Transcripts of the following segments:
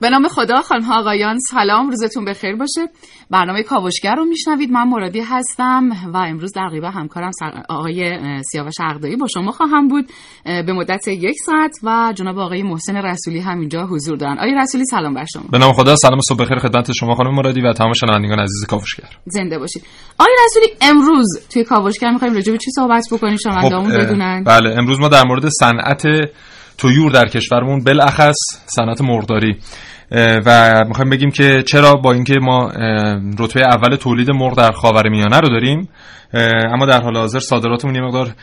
به نام خدا خانم ها آقایان سلام روزتون بخیر باشه. برنامه کاوشگر رو میشنوید. من مرادی هستم و امروز در غیبه همکارم آقای سیاوش عقدایی با شما خواهم بود. به مدت یک ساعت و جناب آقای محسن رسولی هم اینجا حضور دارن. آقای رسولی سلام بر شما. به نام خدا سلام صبح بخیر خدمت شما خانم مرادی و تمام شنوندگان عزیز کاوشگر. زنده باشید. آقای رسولی امروز توی کاوشگر می‌خوایم راجع به چی صحبت بکنیم؟ شنوندگان خب بدونن. بله امروز ما در مورد صنعت تویور در کشورمون بالاخص صنعت مرغداری و می‌خوایم بگیم که چرا با اینکه ما رتبه اول تولید مرغ در خاورمیانه رو داریم اما در حال حاضر صادراتمون یه مقدار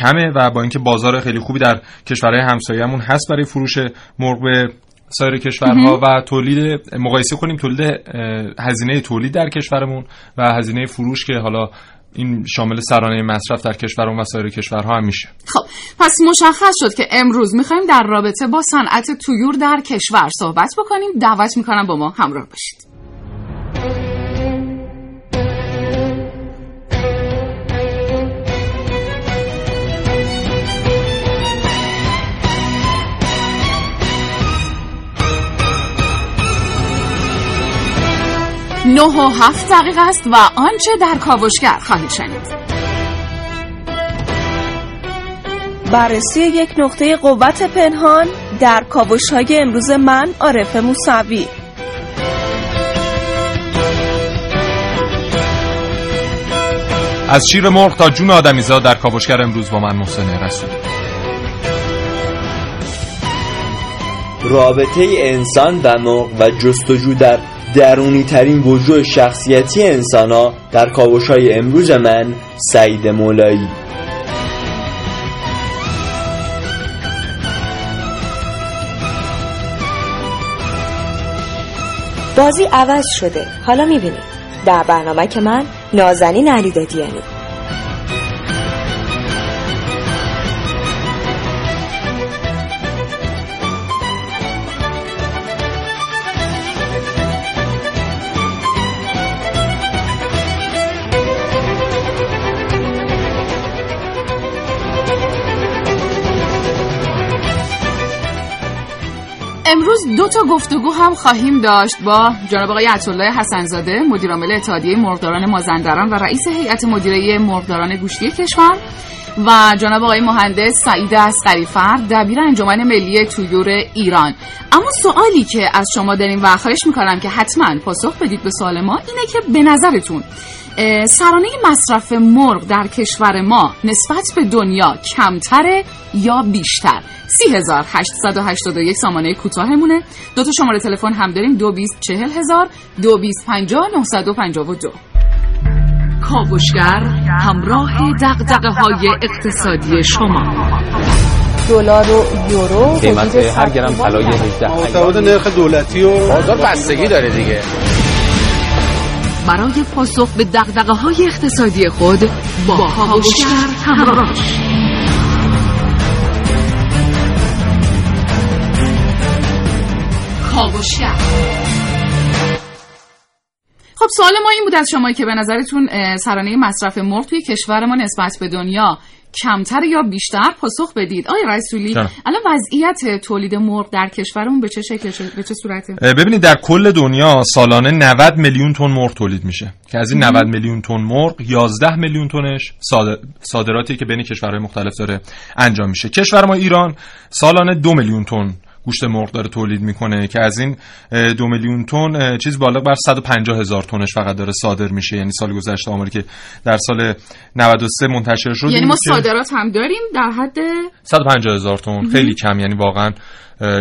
کمه و با اینکه بازار خیلی خوبی در کشورهای همسایه‌مون هست برای فروش مرغ به سایر کشورها و تولید مقایسه کنیم تولید هزینه تولید در کشورمون و هزینه فروش که حالا این شامل سرانه مصرف در کشور و سایر کشورها هم میشه. خب پس مشخص شد که امروز می‌خوایم در رابطه با صنعت تویور در کشور صحبت بکنیم. دعوت می‌کنم با ما همراه باشید. نه و هفت دقیقه است و آنچه در کاوشگر خواهید شنید. بررسی یک نقطه قوت پنهان در کاوش های امروز من عارف موسوی. از شیر مرغ تا جون آدمیزاد در کاوشگر امروز با من محسن رسولی. رابطه انسان و مرغ و جستجو در درونی ترین وجوه شخصیتی انسان ها در کاوش های امروز من سعید مولایی. بازی عوض شده. حالا می‌بینید در برنامه که من نازنین علی دادیانی امروز دو تا گفتگو هم خواهیم داشت با جناب آقای عطالله حسنزاده مدیر عامل اتحادیه مرغداران مازندران و رئیس هیئت مدیره مرغداران گوشتی کشور و جناب آقای مهندس سعید اسقریفر دبیر انجمن ملی تویور ایران. اما سوالی که از شما داریم و خواهش می‌کنم که حتما پاسخ بدید به سوال ما اینه که به نظرتون سرانه مصرف مرغ در کشور ما نسبت به دنیا کمتره یا بیشتر؟ 3881 سامانه کوتاهمونه. دو تا شماره تلفن هم داریم 220 40000 220 50 952 کاوشگر همراه دقدقه های اقتصادی شما. دلار و یورو قیمت هر گرم طلای 18 متفاوت نرخ دولتی و بازار بستگی داره دیگه. برای پاسخ به دقدقه های اقتصادی خود با کاوشگر همراه کاوشگر خب سوال ما این بود از شما که به نظرتون سرانه مصرف مرغ توی کشور ما نسبت به دنیا کمتر یا بیشتر پاسخ بدید؟ آیا رسولی الان وضعیت تولید مرغ در کشورمون به چه شکل به چه صورته؟ ببینید در کل دنیا سالانه 90 میلیون تن مرغ تولید میشه. که از این 90 میلیون تن مرغ 11 میلیون تنش صادراتی که بین کشورهای مختلف داره انجام میشه. کشور ما ایران سالانه 2 میلیون تن گوشت مرغ داره تولید می‌کنه که از این دو میلیون تن چیز بالغ بر 150 هزار تنش فقط داره صادر میشه. یعنی سال گذشته آماری که در سال 93 منتشر شد یعنی ما صادرات هم داریم در حد 150 هزار تن. خیلی کم یعنی واقعا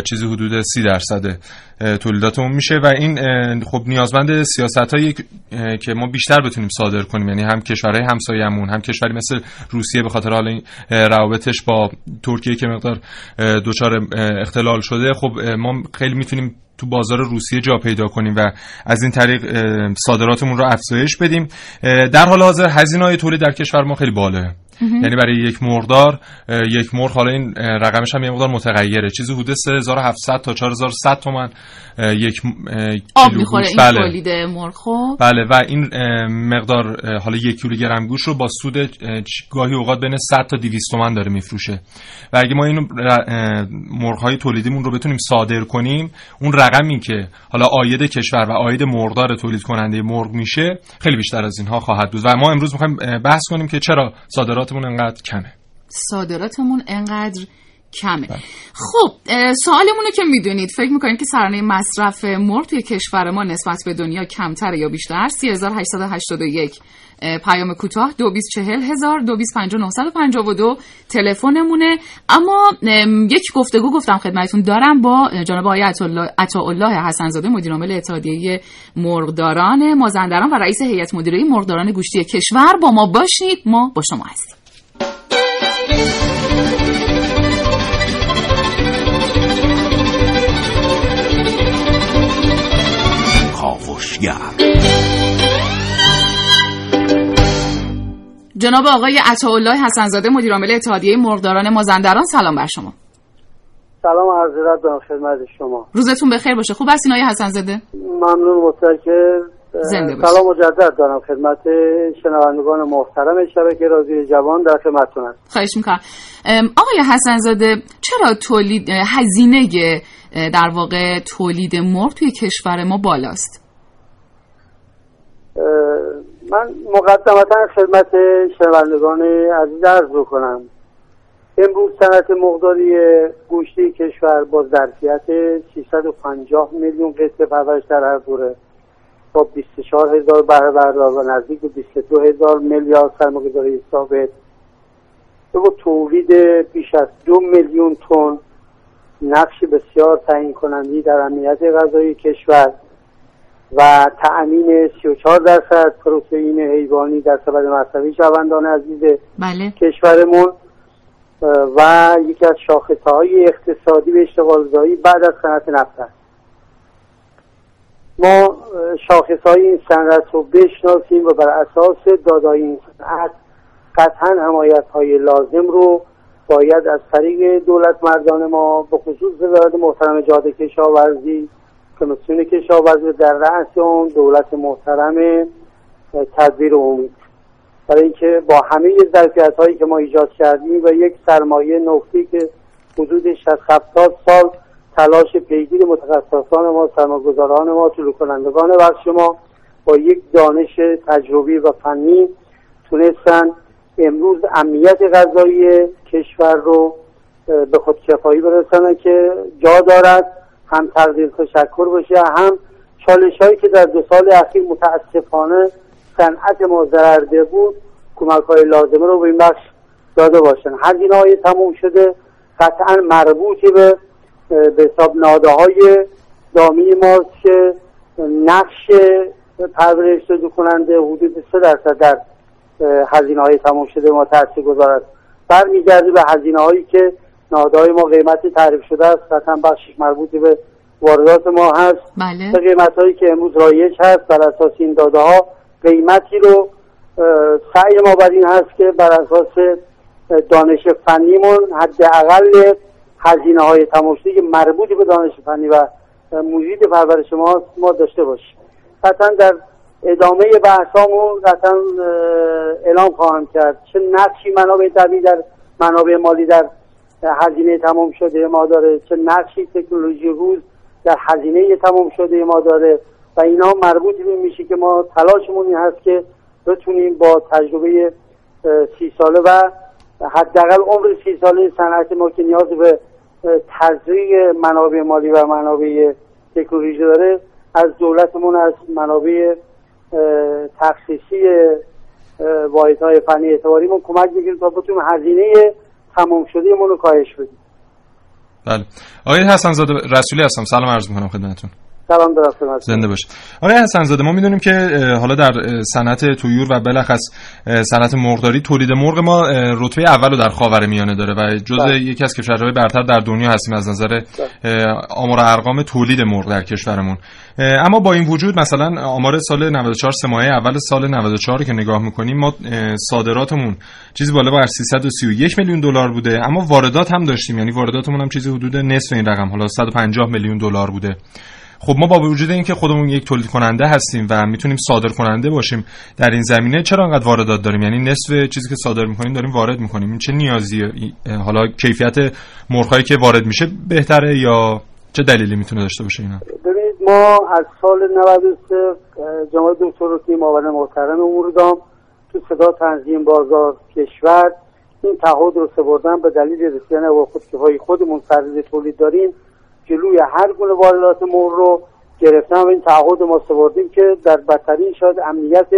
چیزی حدود سی درصد تولیداتمون میشه و این خب نیازمند سیاست هایی که ما بیشتر بتونیم صادر کنیم یعنی هم کشورهای همسایه‌مون هم کشوری مثل روسیه به خاطر حال روابطش با ترکیه که مقدار دچار اختلال شده خب ما خیلی می‌تونیم تو بازار روسیه جا پیدا کنیم و از این طریق صادراتمون رو افزایش بدیم. در حال حاضر هزینه های تولید در کشور ما خیلی بالاست یعنی برای یک مردار یک مرغ حالا این رقمش هم یه مقدار متغیره. چیزی حدود 3700 تا 4100 تومن. یک آب می‌خوره این بله. تولید مرغ خب. بله و این مقدار حالا یک کیلوگرم گوش رو با سود گاهی اوقات بین 100 تا 200 تومن داره میفروشه. و اگه ما این مرغ های تولیدیمون رو بتونیم صادر کنیم اون رقمی که حالا آید کشور و آید مرغدار تولید کننده مرغ میشه خیلی بیشتر از اینها خواهد بود. و ما امروز می‌خوایم بحث کنیم که چرا صادرات صادراتمون انقدر کمه. صادراتمون انقدر کمه. بله. خب سوالمون که می‌دونید. فکر می‌کنید که سرانه مصرف مرغ توی کشور ما نسبت به دنیا کمتره یا بیشتر؟ 3881 پیام کوتاه 2240 هزار 225 تلفنمونه. اما یک گفتگو گفتم خدمتتون دارم با جناب آقای عطاالله حسنزاده مدیر عامل اتحادیه مرغداران مازندران و رئیس هیئت مدیره مرغداران گوشتی کشور. با ما باشید. ما با شما هستیم. جناب آقای عطاالله حسنزاده مدیر عامل اتحادیه مرغداران مازندران سلام بر شما. سلام عرض دارم خدمت شما. روزتون بخیر باشه. خوب هستین آقای حسنزاده؟ ممنون متشکر زنده سلام مجدد دارم. خدمت شنوندگان محترم شبکه رادیو جوان در خدمتتون هستم. خواهش می‌کنم. آقای حسنزاده چرا تولید هزینه در واقع تولید مرغ توی کشور ما بالاست؟ من مقدمتا خدمت شنوندگان عزیز عرض بکنم امروز صنعت مقداری گوشتی کشور با ظرفیت 350 میلیون قطعه پرورش در هر دوره با 24 هزار بهره بردار و نزدیک به 22 هزار میلیارد سرمایه‌گذاری ثابت با تولید بیش از دو میلیون تن نقش بسیار تعیین کنندی در امنیت غذایی کشور. و تأمین 34 درصد پروتئین حیوانی در سبد مصرفی شوندان عزیز بله. کشورمون و یکی از شاخصه های اقتصادی به اشتغال زایی بعد از صنعت نفت است ما شاخص های این صنعت رو بشناسیم و بر اساس دادای این صنعت قطعا حمایت های لازم رو باید از طریق دولت مردان ما به خصوص وزارت محترم جاده کشاورزی کمیسیون کشاورزی در رأس اون دولت محترم تدبیر امید برای اینکه با همه ظرفیت هایی که ما ایجاد کردیم و یک سرمایه نقطی که حدود 60 70 سال تلاش پیگیر متخصصان ما سرمایه‌گذاران ما طلوع کنندگان بخش ما با یک دانش تجربی و فنی تونستن امروز امنیت غذایی کشور رو به خود کفایی برسنه که جا دارد. هم تقدیر تشکر باشه هم چالش هایی که در دو سال اخیر متاسفانه صنعت ما ضررده بود کمک های لازمه رو به این بخش داده باشن. هزینه های تموم شده قطعا مربوطی به به حساب ناده های دامی ماست که نقش پرورش دو کننده حدود سه درصد در هزینه های تمام شده ما تاثیر گذارد. برمیگرده به هزینه هایی که نهادهای ما قیمتی تعریف شده است. قطعا بخشش مربوط به واردات ما هست. بله. قیمت هایی که امروز رایج هست بر اساس این داده ها قیمتی رو سعی ما بر این هست که بر اساس دانش فنیمون حداقل هزینه های تماشایی مربوطی به دانش فنی و موجود پرورش ما ما داشته باشیم. قطعا در ادامه بحثامون قطعا اعلام خواهم کرد. چه نقشی منابع طبیعی در منابع مالی در هزینه تمام شده ما داره چه نقشی تکنولوژی روز در هزینه تمام شده ما داره و اینا مربوط به میشه که ما تلاشمون این هست که بتونیم با تجربه سی ساله و حداقل عمر سی ساله صنعت ما که نیاز به تزریق منابع مالی و منابع تکنولوژی داره از دولتمون از منابع تخصیصی واحدهای فنی ما کمک بگیریم تا بتونیم هزینه تمام شده رو کاهش بدیم. بله. آقای حسن زاده رسولی هستم. سلام عرض می‌کنم خدمتتون. سلام در خدمت زنده باش آقای حسن زاده ما می‌دونیم که حالا در صنعت تویور و بلخص صنعت مرغداری تولید مرغ ما رتبه اول رو در خاورمیانه داره و جزء بله. یکی از کشورهای برتر در دنیا هستیم از نظر اه، آمار ارقام تولید مرغ در کشورمون. اما با این وجود مثلا آمار سال 94 سه ماهه اول سال 94 رو که نگاه می‌کنیم ما صادراتمون چیزی بالا بر 331 میلیون دلار بوده اما واردات هم داشتیم یعنی وارداتمون هم چیزی حدود نصف این رقم حالا 150 میلیون دلار بوده. خب ما با وجود اینکه خودمون یک تولید کننده هستیم و می‌تونیم صادر کننده باشیم در این زمینه چرا انقدر واردات داریم؟ یعنی نصف چیزی که صادر می‌کنیم داریم وارد می‌کنیم. این چه نیازیه اه، حالا کیفیت مرغایی که وارد میشه بهتره یا چه دلیلی می‌تونه داشته باشه اینا؟ ما از سال 93 اه، جناب دکتر رکی معاون محترم امور دام تو صدا تنظیم بازار کشور این تعهد رو سپردن به دلیل رسیدن به خودکفایی خودمون سرزیر تولید داریم جلوی هر گونه واردات مرغ رو گرفتن و این تعهد ما سپردیم که در بدترین شاید امنیت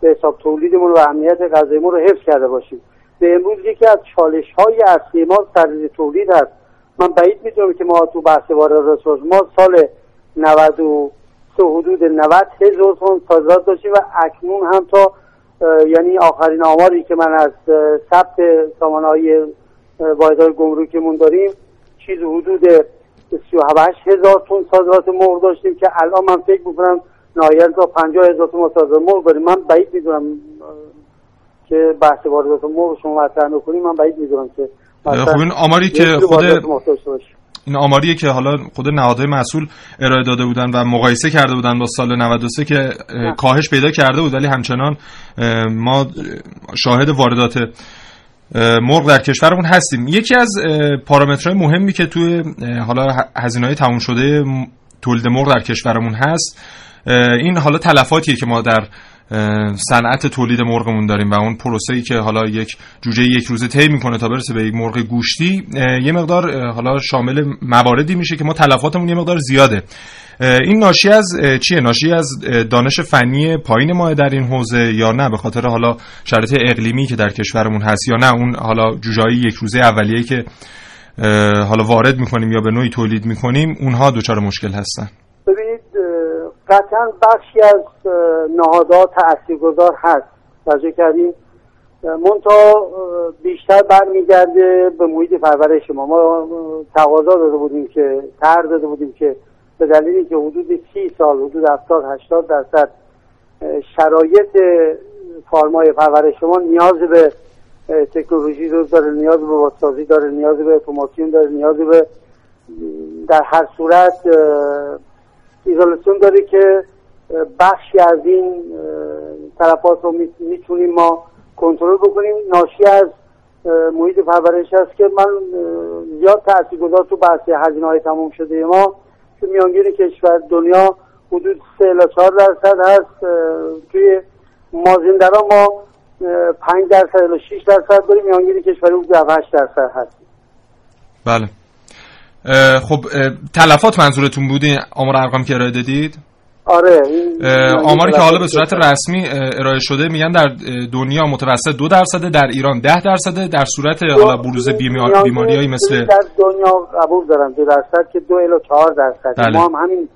به حساب تولیدمون و امنیت غذایمون رو حفظ کرده باشیم به امروز یکی از چالش های اصلی ما سرزیر تولید هست من بعید می‌دونم که ما تو بحث واردات. ما سال 93 حدود 90 هزار تن صادرات داشتیم و اکنون هم تا یعنی آخرین آماری که من از ثبت سامانهای واحدهای گمرکیمون داریم چیز حدود 38 هزار تن صادرات مرغ داشتیم که الان من فکر می‌کنم نهایت تا 50 هزار تن صادرات مرغ داریم. من بعید می‌دونم که بحث واردات مرغ شما مطرح می‌کنیم من بعید می‌دونم که خب این آماری که خود این آماریه که حالا خود نهادهای مسئول ارائه داده بودن و مقایسه کرده بودن با سال 93 که اه، کاهش پیدا کرده بود ولی همچنان ما شاهد واردات مرغ در کشورمون هستیم. یکی از پارامترهای مهمی که توی حالا هزینه های تموم شده تولید مرغ در کشورمون هست این حالا تلفاتیه که ما در صنعت تولید مرغمون داریم و اون پروسه ای که حالا یک جوجه یک روزه طی می‌کنه تا برسه به یک مرغ گوشتی یه مقدار حالا شامل مواردی میشه که ما تلفاتمون یه مقدار زیاده. این ناشی از چیه؟ ناشی از دانش فنی پایین ما در این حوزه یا نه؟ به خاطر حالا شرایط اقلیمی که در کشورمون هست یا نه؟ اون حالا جوجه یک روزه اولیه که حالا وارد می‌کنیم یا به نوعی تولید می‌کنیم اونها دچار مشکل هستن. ببینید قطعا بخشی از نهادها تاثیرگذار هست. توجه کردیم منتها بیشتر برمیگرده به محیط پرورش ما ما تقاضا داده بودیم که تر داده بودیم که به دلیلی که حدود سی سال حدود 70 80 درصد شرایط فارمای پرورش ما نیاز به تکنولوژی رو داره نیاز به بازسازی داره نیاز به اتوماسیون داره نیاز به در هر صورت ایزولاسیون داره که بخشی از این تلفات رو می- می‌تونیم ما کنترل بکنیم. ناشی از محیط پرورش هست که من زیاد تاثیرگذار تو بحث هزینه های تموم شده ما. که میانگین کشور دنیا حدود 3 الی 4 درصد هست. توی مازندران ما اه، 5 درصد الی 6 درصد داریم. میانگین کشوری حدود 8 درصد هست. بله. خب تلفات منظورتون بود؟ این آمار ارقام که ارائه دادید؟ آره اه، آماری که حالا به صورت رسمی ارائه شده میگن در دنیا متوسط دو درصده در ایران ده درصده در صورت حالا بروز بیماری های مثل در دنیا قبول دارم دو درصد که دو الی چهار درصد. بله. ما هم همین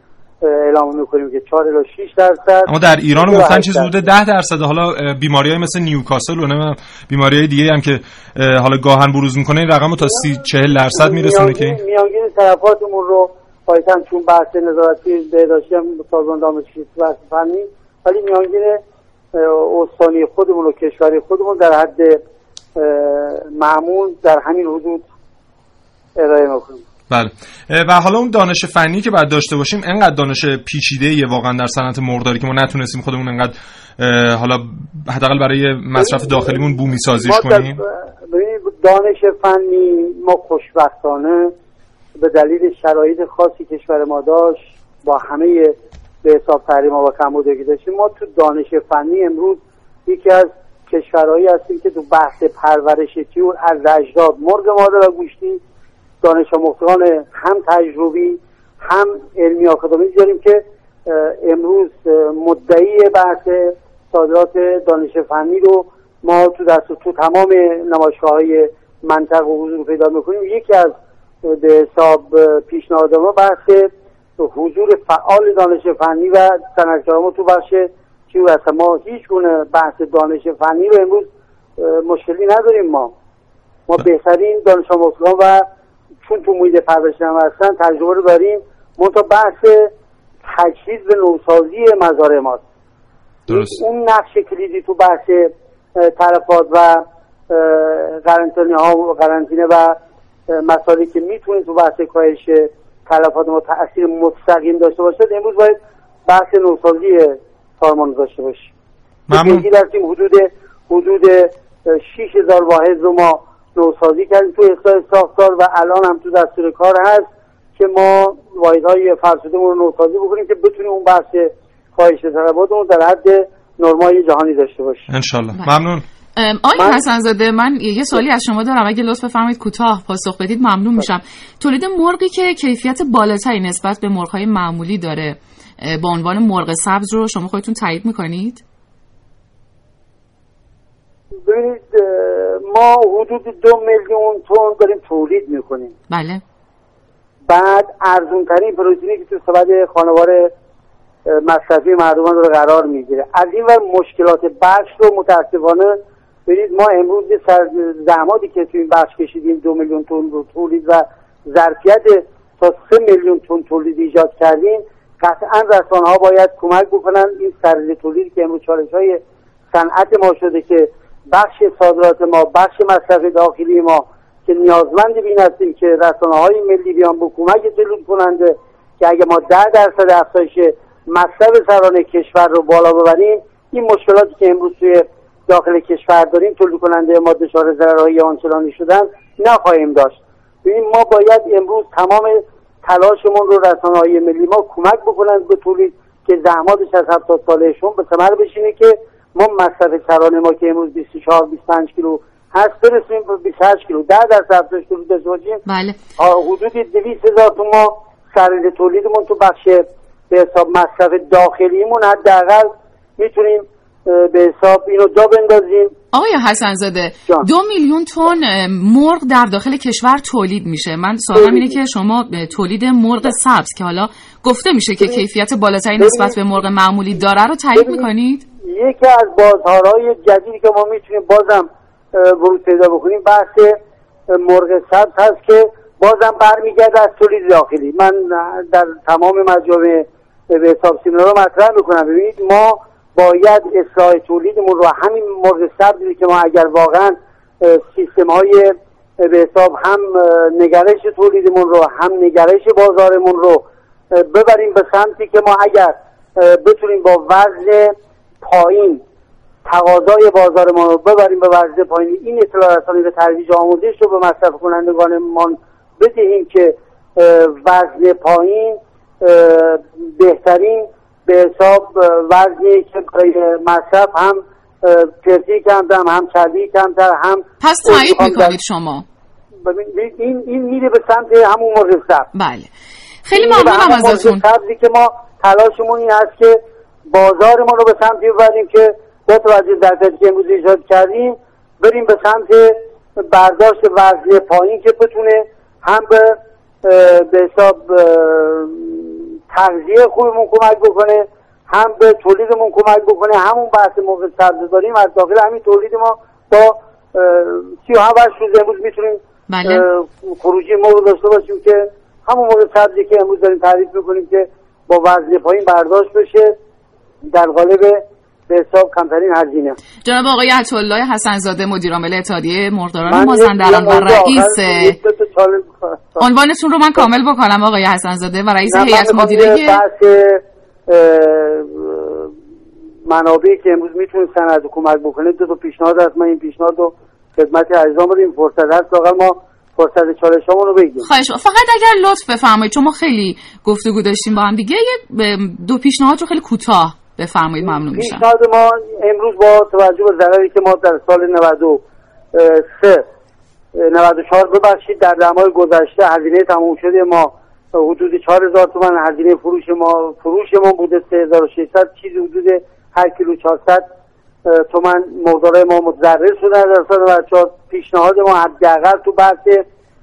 اعلام می‌کنیم که چهار الی شیش درصد اما در ایران گفتن چیز. بوده ده درصد حالا بیماری های مثل نیوکاسل و نمی‌دونم بیماری های دیگه هم که حالا گاهن بروز می‌کنه این رقم رو تا سی چهل درصد میرسونه که میانگین طرفاتمون رو قایتا چون بحث نظارتی بهداشتی هم سازمان دامپزشکی بحث فنی ولی میانگین استانی خودمون و کشوری خودمون در حد معمول در همین حدود ارائه می‌کنیم بله. و حالا اون دانش فنی که باید داشته باشیم انقدر دانش پیچیده ایه واقعا در صنعت مرغداری که ما نتونستیم خودمون انقدر حالا حداقل برای مصرف داخلیمون بومی سازیش کنیم. دانش فنی ما خوشبختانه به دلیل شرایط خاصی کشور ما داشت با همه به حساب تحریم و کمبودی که داشتیم. ما تو دانش فنی امروز یکی از کشورهایی هستیم که تو بحث پرورش تیور از اجداد مرغ مادر و گوشتی دانش آموختگان هم تجربی هم علمی آکادمیک داریم که امروز مدعی بحث صادرات دانش فنی رو ما تو دست تو تمام نمایشگاه های منطقه حضور پیدا می‌کنیم. یکی از به حساب پیشنهاد ما بحث حضور فعال دانش فنی و صنعتکاران ما تو بخش چیو هست ما هیچ گونه بحث دانش فنی رو امروز مشکلی نداریم ما. ما بهترین دانش آموزگان و چون تو محیط پرورش هستن تجربه رو داریم. منتها بحث تجهیز به نوسازی مزارع ماست. درست. اون نقش کلیدی تو بحث تلفات و قرنطینه ها و قرنطینه و مسائلی که می‌تونه تو بحث کاهش تلفات ما تاثیر مستقیم داشته باشد امروز باید بحث نوسازی سازمان داشته باشیم. ممنون. هستیم حدود حدود 6000 واحد رو ما نوسازی کردیم. تو اصلاح ساختار و الان هم تو دستور کار هست که ما واحدهای فرسودمون رو نوسازی بکنیم که بتونیم اون بحث کاهش طلباتمون در حد نرمای جهانی داشته باشیم. انشالله. بله. ممنون. آقای من- حسن زاده من یه سوالی از شما دارم. اگه لطف بفرمایید کوتاه پاسخ بدید ممنون میشم. تولید مرغی که کیفیت بالاتری نسبت به مرغ‌های معمولی داره با عنوان مرغ سبز رو شما خودتون تایید می‌کنید؟ ببینید ما حدود دو میلیون تن داریم تولید می‌کنیم. بله. بعد ارزون ترین پروتئینی که تو سبد خانوار مصرفی مردمان رو قرار می‌گیره. از این ور مشکلات بخش رو متاسفانه ببینید ما امروز سر زحماتی که تو این بخش کشیدیم دو میلیون تن رو تولید و ظرفیت تا سه میلیون تن تولید ایجاد کردیم قطعا رسانه ها باید کمک بکنن. این سرزی تولیدی که امروز چالش های صنعت ما شده که بخش صادرات ما بخش مصرف داخلی ما که نیازمند بین هستیم که رسانه های ملی بیان به کمک تولید کننده که اگه ما ده درصد افزایش مصرف سرانه کشور رو بالا ببریم این مشکلاتی که امروز توی داخل کشور داریم تولید کننده ما دچار ضررهای آنچنانی شدن نخواهیم داشت. ببین ما باید امروز تمام تلاشمون رو رسانه های ملی ما کمک بکنند به تولید که زحماتش از 70 سالشون به ثمر بشینه که ما مصرف سرانه ما که امروز 24 25 کیلو هست برسیم به 28 کیلو. 10 درصد افزایش تولید داشته باشیم بله. حدود 200 هزار تو ما سرد تولیدمون تو بخش به حساب مصرف داخلیمون حداقل می‌تونیم به حساب اینو جا بندازیم. آقای حسن زاده جان. دو میلیون تن مرغ در داخل کشور تولید میشه؟ من سوالم اینه که شما اه، تولید مرغ سبز که حالا گفته میشه که کیفیت بالاتری نسبت به مرغ معمولی داره رو تایید می‌کنید؟ یکی از بازارهای جدیدی که ما می‌تونیم بازم ورود پیدا بکنیم بحث مرغ سبز هست که بازم برمیگرده از تولید داخلی. من در تمام مجامع به حساب سیمینار رو مطرح می‌کنم. ببینید ما باید اصلاح تولیدمون رو همین مرغ سبزی که ما اگر واقعا سیستم های به حساب هم نگرش تولیدمون رو هم نگرش بازارمون رو ببریم به سمتی که ما اگر بتونیم با وزن پایین تقاضای بازار ما رو ببریم به وزن پایین این اطلاع رسانی به ترویج آموزش رو به مصرف کنندگانمان بدهیم که وزن پایین بهترین به حساب وزنی که برای مصرف هم پرتی کمتر هم چربی کمتر هم پس تایید می‌کنید شما. این این میره به سمت همون مرغ سبز. بله. خیلی ممنونم ازتون. سبزی که ما تلاشمون این هست که بازارمون رو به سمتی ببریم که با توجه در که امروز ایجاد کردیم بریم به سمت برداشت وزن پایین که بتونه هم به به حساب تغذیه خوبمون کمک بکنه هم به تولیدمون کمک بکنه همون بحث موقع سبز داریم از داخل همین تولید ما با سی و روز امروز می‌تونیم بله. خروجی ما داشته باشیم که همون موقع سبزی که امروز داریم تعریف می‌کنیم که با وزن پایین برداشت بشه در قالب به حساب کمترین هزینه جناب آقای عطالله حسن زاده مدیر عامل اتحادیه مرغداران من مازندران و رئیس تا چالش خواستم. عنوانتون رو من کامل بکنم آقای حسن زاده و رئیس هیئت مدیره اه، منابعی که امروز می‌تونه سند کمک بکنه دو تا پیشنهاد هست من این پیشنهاد رو خدمت عزیزان بدیم فرصت هست واقعا ما فرصت چالش رو بگیم خواهش می‌کنم. فقط اگر لطف بفرمایید چون ما خیلی گفتگو داشتیم با هم دیگه یه دو پیشنهاد رو خیلی کوتاه بفرمایید ممنون میشم پیشنهاد ما امروز با توجه به ضرری که ما در سال 93 94 ببخشید در دمای گذشته هزینه تموم شده ما حدود 4000 تومان هزینه فروش ما فروشمون بوده 3600 چیزی حدود هر کیلو 400 تومن مقدار ما متضرر شدن در سال 94 پیشنهاد ما حداقل تو بحث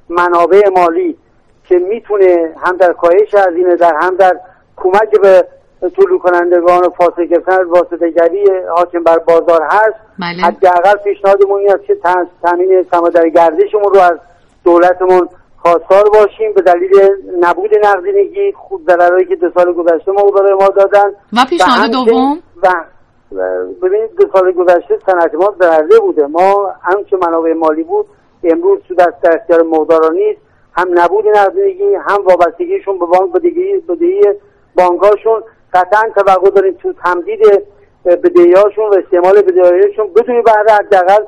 منابع مالی که می‌تونه هم در کاهش هزینه در هم در کمک به طلوع کنندگان و فاصله گرفتن واسطه‌گری حاکم بر بازار هست. بله. حداقل پیشنهادمون این است که تامین سمادر گردشمون رو از دولتمون خواستار باشیم. به دلیل نبود نقدینگی خوب ضررهایی که دو سال گذشته ما ما دادن. و پیشنهاد دوم؟ و ببینید دو سال گذشته صنعت ما ضرره بوده. ما هم که منابع مالی بود امروز تو دست در اختیار مقدارا نیست. هم نبود نقدینگی هم وابستگیشون به بانک بدهی بدهی بانکاشون. قطعا توقع داریم تو تمدید بدهیاشون و استعمال بدهیاشون بدون بهره حداقل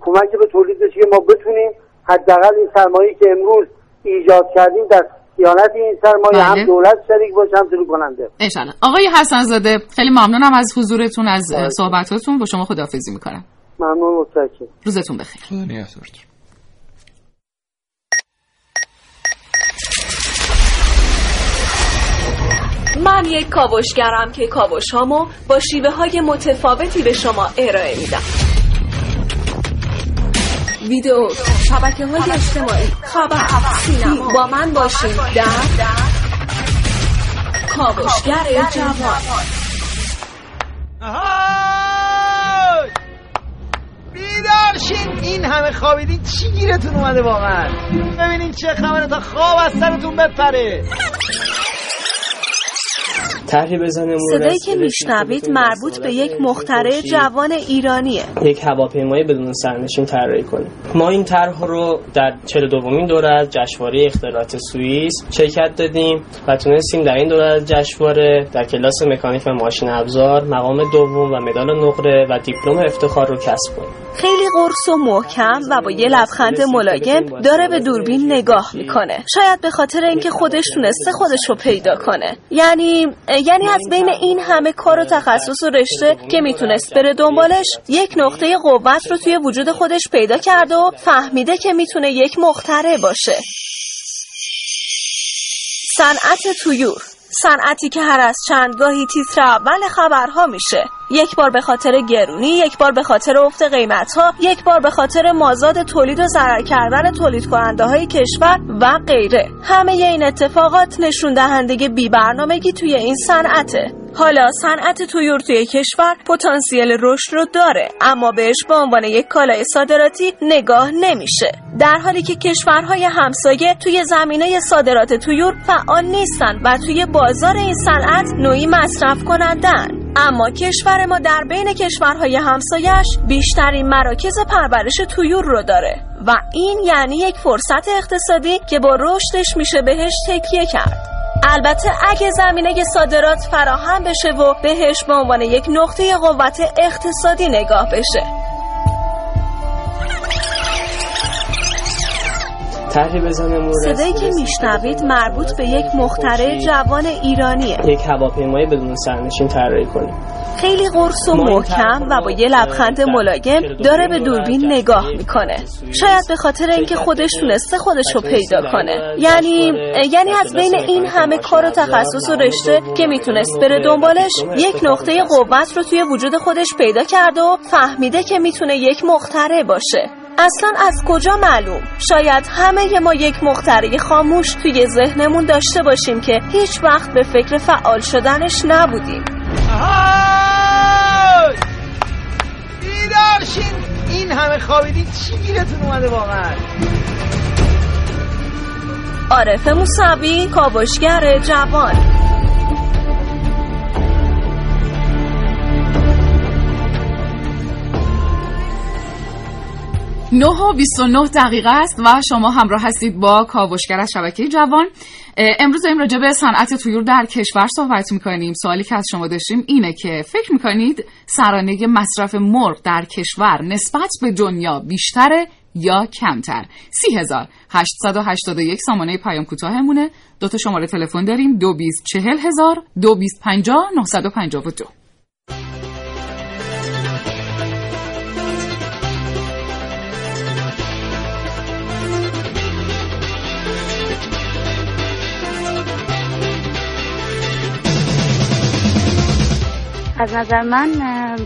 کمک به تولید بشه که ما بتونیم حداقل این سرمایه که امروز ایجاد کردیم در صیانت این سرمایه بله. هم دولت شریک باشه هم تولید کننده. انشالله آقای حسن زاده خیلی ممنونم از حضورتون از صحبتاتون. با شما خداحافظی می‌کنم. ممنون متشکرم. روزتون بخیر خدا نگهدارتون. من یک کاوشگرم که کاوش هامو با شیوه های متفاوتی به شما ارائه میدم. ویدیو شبکه های اجتماعی. خبر سینما با من باشید در کاوشگر جوان. بیدار شین این همه خوابیدین چی گیرتون اومده واقعا؟ ببینین چه خبره تا خواب از سرتون بپره. طرحی بزنه صدایی که میشنوید مربوط به یک مخترع جوان ایرانیه. یک هواپیمای بدون سرنشین طراحی کنیم. ما این طرح رو در 42 دومین دوره از جشنواره اختراعات سوئیس شرکت دادیم و تونستیم در این دوره از جشنواره در کلاس مکانیک و ماشین ابزار مقام دوم و مدال نقره و دیپلم افتخار رو کسب کنیم. خیلی قرص و محکم و با یه لبخند ملایم داره به دوربین نگاه می‌کنه. شاید به خاطر اینکه خودش تونسته خودش رو پیدا کنه. یعنی یعنی از بین این همه کار و تخصص و رشته که می‌تونست بره دنبالش یک نقطه قوت رو توی وجود خودش پیدا کرده و فهمیده که می‌تونه یک مخترع باشه. صنعت تویور صنعتی که هر از چندگاهی تیتر اول خبرها میشه. یک بار به خاطر گرونی یک بار به خاطر افت قیمت ها یک بار به خاطر مازاد تولید و ضرر کردن تولید کننده های کشور و غیره. همه این اتفاقات نشون دهنده بی برنامگی توی این صنعته. حالا صنعت تویور توی کشور پتانسیل رشد رو داره اما بهش به عنوان یک کالای صادراتی نگاه نمیشه. در حالی که کشورهای همسایه توی زمینه صادرات تویور فعال نیستن و توی بازار این صنعت نوعی مصرف کنندن اما کشور ما در بین کشورهای همسایش بیشترین مراکز پرورش تویور رو داره و این یعنی یک فرصت اقتصادی که با رشدش میشه بهش تکیه کرد. البته اگه زمینه صادرات فراهم بشه و بهش به عنوان یک نقطه قوت اقتصادی نگاه بشه. طرحی بزنه مورد صدایی که میشنوید مربوط به یک مخترع جوان ایرانیه. یک هواپیمای بدون سرنشین طراحی کنیم. خیلی قرص و محکم و با یه لبخند ملایم داره به دوربین نگاه می‌کنه. شاید به خاطر اینکه خودش تونسته خودش رو پیدا کنه. یعنی یعنی از بین این همه کار و تخصص و رشته که می‌تونست بره دنبالش یک نقطه قوت رو توی وجود خودش پیدا کرده و فهمیده که می‌تونه یک مخترع باشه. اصلا از کجا معلوم؟ شاید همه ما یک مخترع خاموش توی ذهنمون داشته باشیم که هیچ وقت به فکر فعال شدنش نبودیم. آهای! بیدار شین این همه خوابیدین چی گیرتون اومده واقعا؟ عارف موسوی کاوشگر جوان. 9 و 29 دقیقه است و شما همراه هستید با کاوشگر از شبکه جوان. امروز داریم راجع به صنعت تویور در کشور صحبت می‌کنیم. سوالی که از شما داشتیم اینه که فکر می‌کنید سرانه مصرف مرغ در کشور نسبت به دنیا بیشتره یا کمتر؟ 30881 سامانه پیام کوتاهمونه. دو تا شماره تلفن داریم. 224000 250952 از نظر من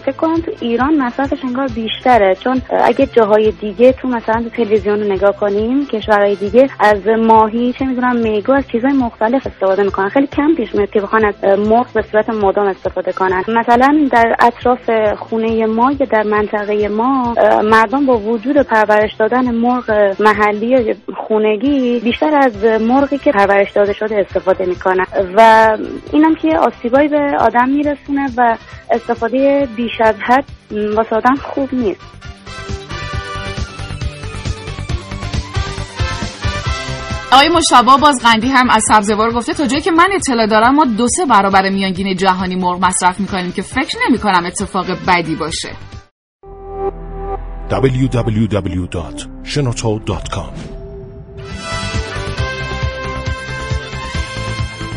فکر کنم تو ایران مصرفش انگار بیشتره. چون اگه جاهای دیگه تو مثلا تو تلویزیون رو نگاه کنیم کشورهای دیگه از ماهی چه می‌دونم میگو از چیزهای مختلف استفاده می‌کنن. خیلی کم پیش میاد که بخوان از مرغ به صورت مدام استفاده کنن. مثلا در اطراف خونه ما یا در منطقه ما مردم با وجود پرورش دادن مرغ محلی خونگی بیشتر از مرغی که پرورش داده شده استفاده می‌کنن. و اینم که آسیبایی به آدم میرسونه و استفاده بیش از حد واسه آدم خوب نیست. آقای مشابه بازغندی هم از سبزوار گفته تا جایی که من اطلاع دارم ما دو سه برابر میانگین جهانی مرغ مصرف می‌کنیم که فکر نمی کنم اتفاق بدی باشه. www.shenoto.com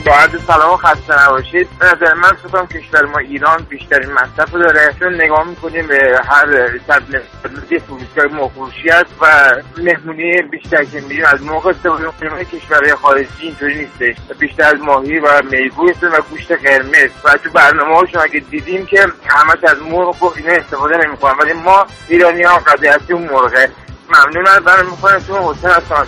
با سلام و خسته نباشید. به نظر من فکر کشور ما ایران بیشترین مصرف داره. چون نگاه می‌کنیم به هر یه فروشگاه مخروشی است و مهمونی بیشتر که میریم از موقع استفاده می‌کنیم کشورهای خارجی اینطوری نیستش. بیشتر از ماهی و میگو و گوشت قرمز. و تو برنامه هاشون اگه دیدیم که همه از مرغ و اینا استفاده نمی‌کنن ولی ما ایرانی ها قضیه اون مرغه. ممنون از برنامه می‌کنم تو از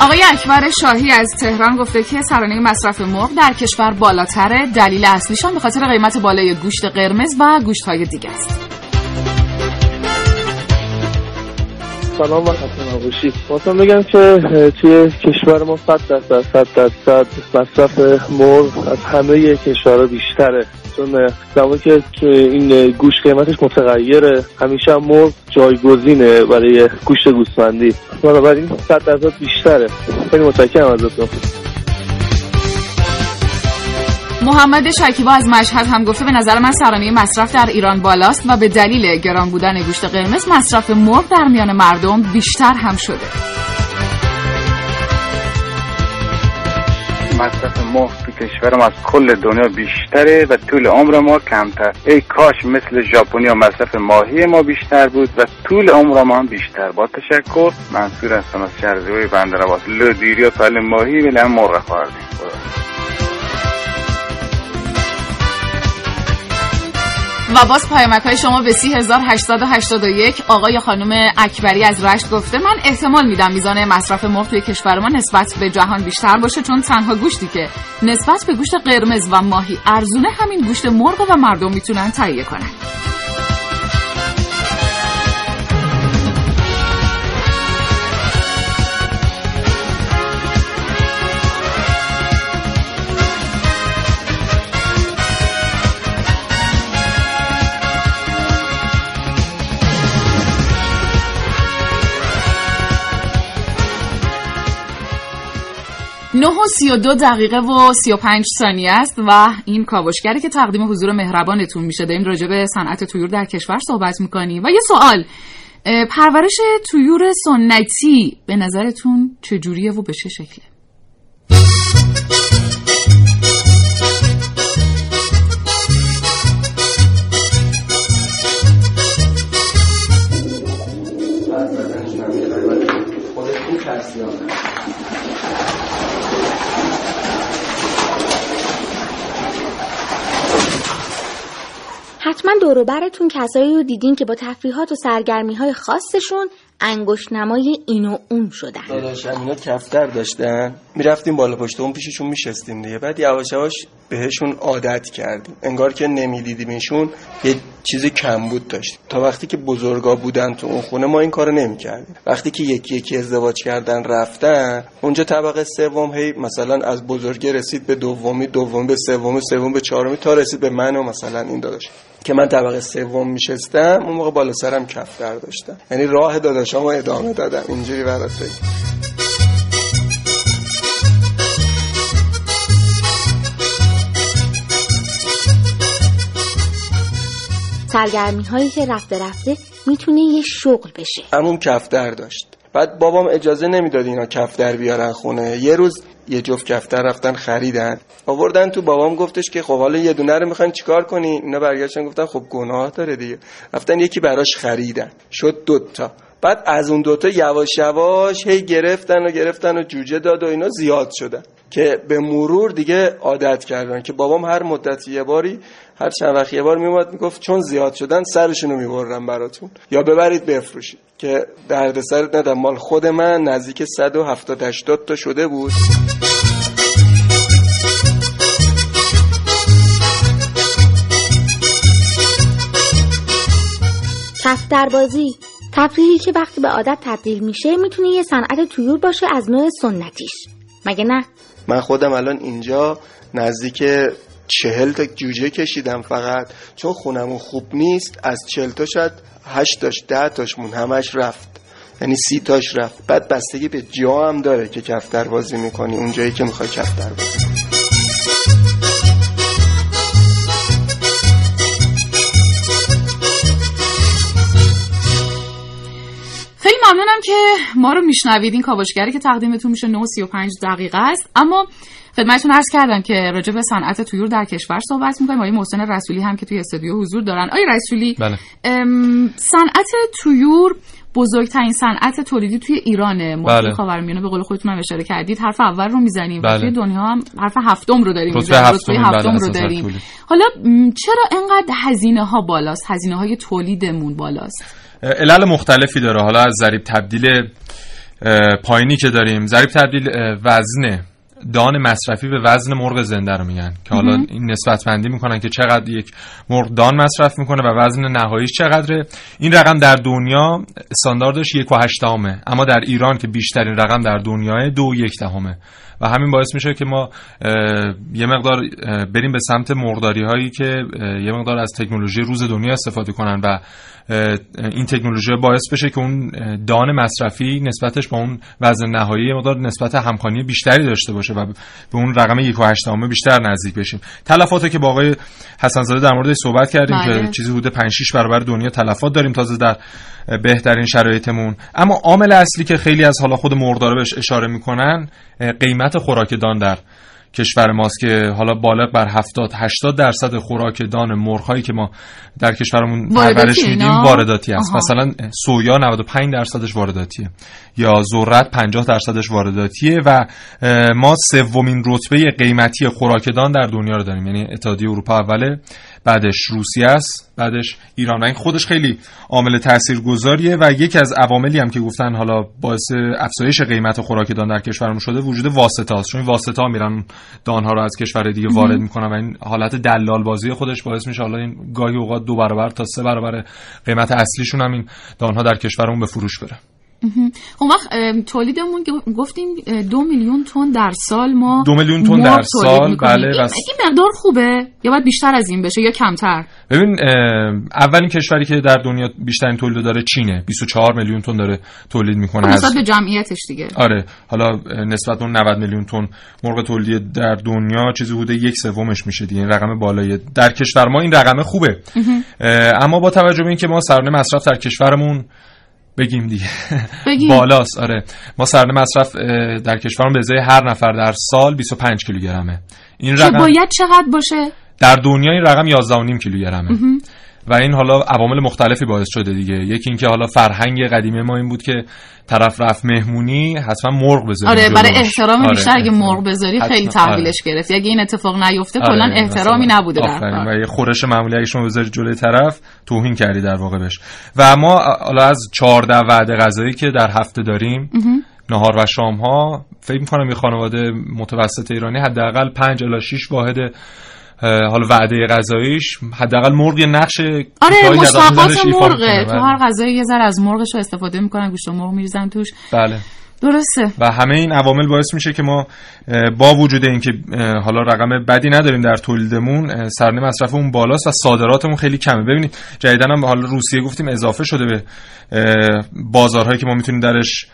آقای اکبر شاهی از تهران گفته که سرانه مصرف مرغ در کشور بالاتره دلیل اصلیشان به خاطر قیمت بالای گوشت قرمز و گوشت های دیگه است. سلام و خسته نباشید خواستم بگم که توی کشور ما 100 درصد 100 درصد مصرف مرغ از همه کشورها بیشتره. چون که این گوش قیمتش متغیره. همیشه هم مرغ جایگزینه برای گوشت گوسفندی. بنابراین صد درصد بیشتره. خیلی متشکرم ازتون محمد شکیبا از مشهد هم گفته به نظر من سرانه مصرف در ایران بالاست و به دلیل گران بودن گوشت قرمز مصرف مرغ در میان مردم بیشتر هم شده. مصرف مرغ تو کشور ما از کل دنیا بیشتره و طول عمر ما کمتر. ای کاش مثل ژاپنی مصرف ماهی ما بیشتر بود و طول عمر ما هم بیشتر. با تشکر منصور هستم از شهر زیبای بندر لو دیری و ماهی هم مرغ خواردیم و باز پیامک های شما به 3881 آقای خانم اکبری از رشت گفته من احتمال میدم میزان مصرف مرغ توی کشور ما نسبت به جهان بیشتر باشه چون تنها گوشتی که نسبت به گوشت قرمز و ماهی ارزونه همین گوشت مرغ و مردم می‌تونن تهیه کنن. نه و سی و دو دقیقه و سی و پنج ثانیه است و این کاوشگری که تقدیم حضور مهربانتون میشه داریم راجع به صنعت تویور در کشور صحبت می‌کنیم. و یه سوال پرورش تویور سنتی به نظرتون چجوریه و به چه شکله؟ حتما دوروبرتون کسایی رو دیدین که با تفریحات و سرگرمی های خاصشون انگشت نمای این و اون شدن. داداش اینا کفتر داشتن. می‌رفتیم بالا پشت اون پیششون میشستیم دیگه. بعد یواش یواش بهشون عادت کردیم. انگار که نمیدیدیمشون یه چیز کم بود داشت. تا وقتی که بزرگا بودن تو اون خونه ما این کارو نمی‌کردیم. وقتی که یکی یکی ازدواج کردن رفتن اونجا طبقه سوم هی مثلا از بزرگی رسید به دومی دومی به سومی سوم به چهارمی تا رسید به من و مثلا این داداش. که من طبقه سوم میشستم اون موقع بالا سرم کفتر داشتم. یعنی راه داداشامو ادامه دادم اینجوری برات سرگرمی هایی که رفته رفته می‌تونه یه شغل بشه. همون کفتر داشت. بعد بابام اجازه نمی‌داد اینا کفتر بیارن خونه. یه روز یه جفت کفتر رفتن خریدن. آوردن تو بابام گفتش که خب حالا یه دونه رو می‌خواین چیکار کنین؟ اینا برگشتن گفتن خب گناه داره دیگه. رفتن یکی براش خریدن. شد دوتا بعد از اون دوتا یواش یواش هی گرفتن و گرفتن و جوجه داد و اینا زیاد شدن که به مرور دیگه عادت کردن که بابام هر مدتی یه باری هر چند وقت یه بار میومد می‌گفت چون زیاد شدن سرشونو می‌برم براتون. یا ببرید بفروشید. که دردسر ندم مال خود من نزدیک 170 80 تا شده بود. کف بازی تفریحی که وقتی به عادت تبدیل میشه می‌تونه یه صنعت تویور باشه از نوع سنتیش. مگه نه؟ من خودم الان اینجا نزدیک چهل تا جوجه کشیدم فقط. چون خونمون خوب نیست از چهل تا شاید هشت تاش ده تاش مون همش رفت. یعنی سی تاش رفت. بعد بستگی به جا هم داره که کفتر بازی می‌کنی. اون جایی که می‌خوای کفتر بازی که ما رو میشنوید. این کاوشگری که تقدیمتون میشه 9 35 دقیقه است. اما خدمتتون عرض کردم که راجع به صنعت تویور در کشور صحبت می‌کنیم. آقای محسن رسولی هم که توی استودیو حضور دارن. آقای رسولی بله. صنعت تویور بزرگترین صنعت تولیدی توی ایرانه بله. خاورمیانه به قول خودتون هم اشاره کردید. حرف اول رو می‌زنیم. بله. و توی دنیا هم حرف هفتم رو داریم رتبه هفتم بله، هفتم رو اساساً داریم. حالا چرا انقدر هزینه ها بالاست؟ هزینه های تولیدمون بالاست؟ علل مختلفی داره. حالا از ضریب تبدیل پایینی که داریم ضریب تبدیل اه، وزن دان مصرفی به وزن مرغ زنده رو میگن که حالا. این نسبت بندی می‌کنن که چقدر یک مرغ دان مصرف می‌کنه و وزن نهاییش چقدره. این رقم در دنیا استانداردش یک و هشتمه اما در ایران که بیشترین رقم در دنیای دو و یک دهمه و همین باعث میشه که ما یه مقدار بریم به سمت مرغداری هایی که یه مقدار از تکنولوژی روز دنیا استفاده کنن و این تکنولوژی باعث بشه که اون دان مصرفی نسبتش با اون وزن نهایی مقدار نسبت همخوانی بیشتری داشته باشه و به اون رقم یک و هشتمه بیشتر نزدیک بشیم تلفاتی که با آقای حسنزاده در موردش صحبت کردیم بله. که چیزی حدود 5 6 برابر دنیا تلفات داریم تازه در بهترین شرایطمون اما عامل اصلی که خیلی از حالا خود مرغدارا بهش اشاره می‌کنن قیمت خوراک دان در کشور ماست که حالا بالغ بر 70 80 درصد خوراک دان مرغ‌هایی که ما در کشورمون پرورش میدیم؟ وارداتی است. مثلا سویا 95 درصدش وارداتیه یا ذرت 50 درصدش وارداتیه و ما سومین رتبه قیمتی خوراکدان در دنیا رو داریم یعنی اتحادیه اروپا اوله بعدش روسیه است بعدش ایران و این خودش خیلی عامل تاثیرگذاریه و یکی از عواملی هم که گفتن حالا باعث افزایش قیمت خوراکدان در کشورمون شده وجود واسطه است چون این واسطه ها میرن دانها رو از کشور دیگه. وارد می‌کنن و این حالت دلال بازی خودش باعث میشه حالا این گاهی اوقات دو برابر تا سه برابر قیمت اصلیشون هم این دانها در کشورمون به فروش بره. اون وقت تولیدمون که گفتیم دو میلیون تن در سال ما دو میلیون تن در تولید سال،. بله، این, و- این مقدار خوبه یا باید بیشتر از این بشه یا کمتر؟ ببین اولین کشوری که در دنیا بیشترین تولید داره چینه. 24 میلیون تن داره تولید می‌کنه نسبت به جمعیتش دیگه. آره. حالا نسبت اون 90 میلیون تن مرغ تولیدی در دنیا چیزی حدود یک سومش میشه دیگه. این رقم بالایی. در کشور ما این رقم خوبه. اما با توجه به اینکه ما سرانه مصرف در کشورمون بگیم دیگه. بگیم. بالاست آره. ما سرانه مصرف در کشورمون به ازای هر نفر در سال 25 کیلوگرمه. این رقم باید چقدر باشه؟ در دنیا این رقم 11.5 کیلوگرمه. و این حالا عوامل مختلفی باعث شده دیگه یکی اینکه حالا فرهنگ قدیمی ما این بود که طرف رفت مهمونی حتما مرغ بذاریم آره. برای احترام آره، بیشتر اگه. مرغ بذاری. خیلی تحویلش گرفتی اگه این اتفاق نیفته آره، کلا آره، احترامی. نبوده در و یه خورش معمولی اگه شما بذاری جلوی طرف توهین کردی در واقع بهش و ما حالا از 14 وعده غذایی که در هفته داریم. نهار و شام ها فکر می‌کنم یه خانواده متوسط ایرانی حداقل 5 الی 6 واحد حالا وعده غذاییش حداقل مرغ یه نقش آره مشتقات مرغه. تو هر غذایی یه ذره از مرغش رو استفاده می‌کنن گوشت مرغ میریزن توش. بله. درسته. و همه این عوامل باعث میشه که ما با وجود اینکه حالا رقم بدی نداریم در تولیدمون اه، سرانه مصرفمون بالاست و صادراتمون خیلی کمه. ببینید جدیدن هم حالا روسیه گفتیم اضافه شده به بازارهایی که ما می‌تونیم درش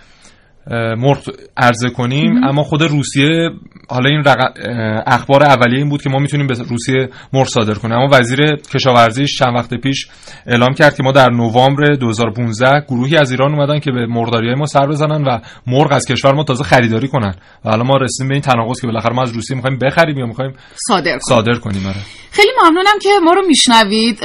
مرغ عرضه کنیم اما خود روسیه حالا این رق- اخبار اولیه این بود که ما می‌تونیم به روسیه مرغ صادر کنیم اما وزیر کشاورزی چند وقت پیش اعلام کرد که ما در نوامبر 2015 گروهی از ایران اومدن که به مرغداری های ما سر بزنن و مرغ از کشور ما تازه خریداری کنن و حالا ما رسیدیم به این تناقض که بالاخره ما از روسیه می‌خوایم بخریم یا می‌خوایم صادر کنیم. صادر کنیم آره. خیلی ممنونم که ما رو میشنوید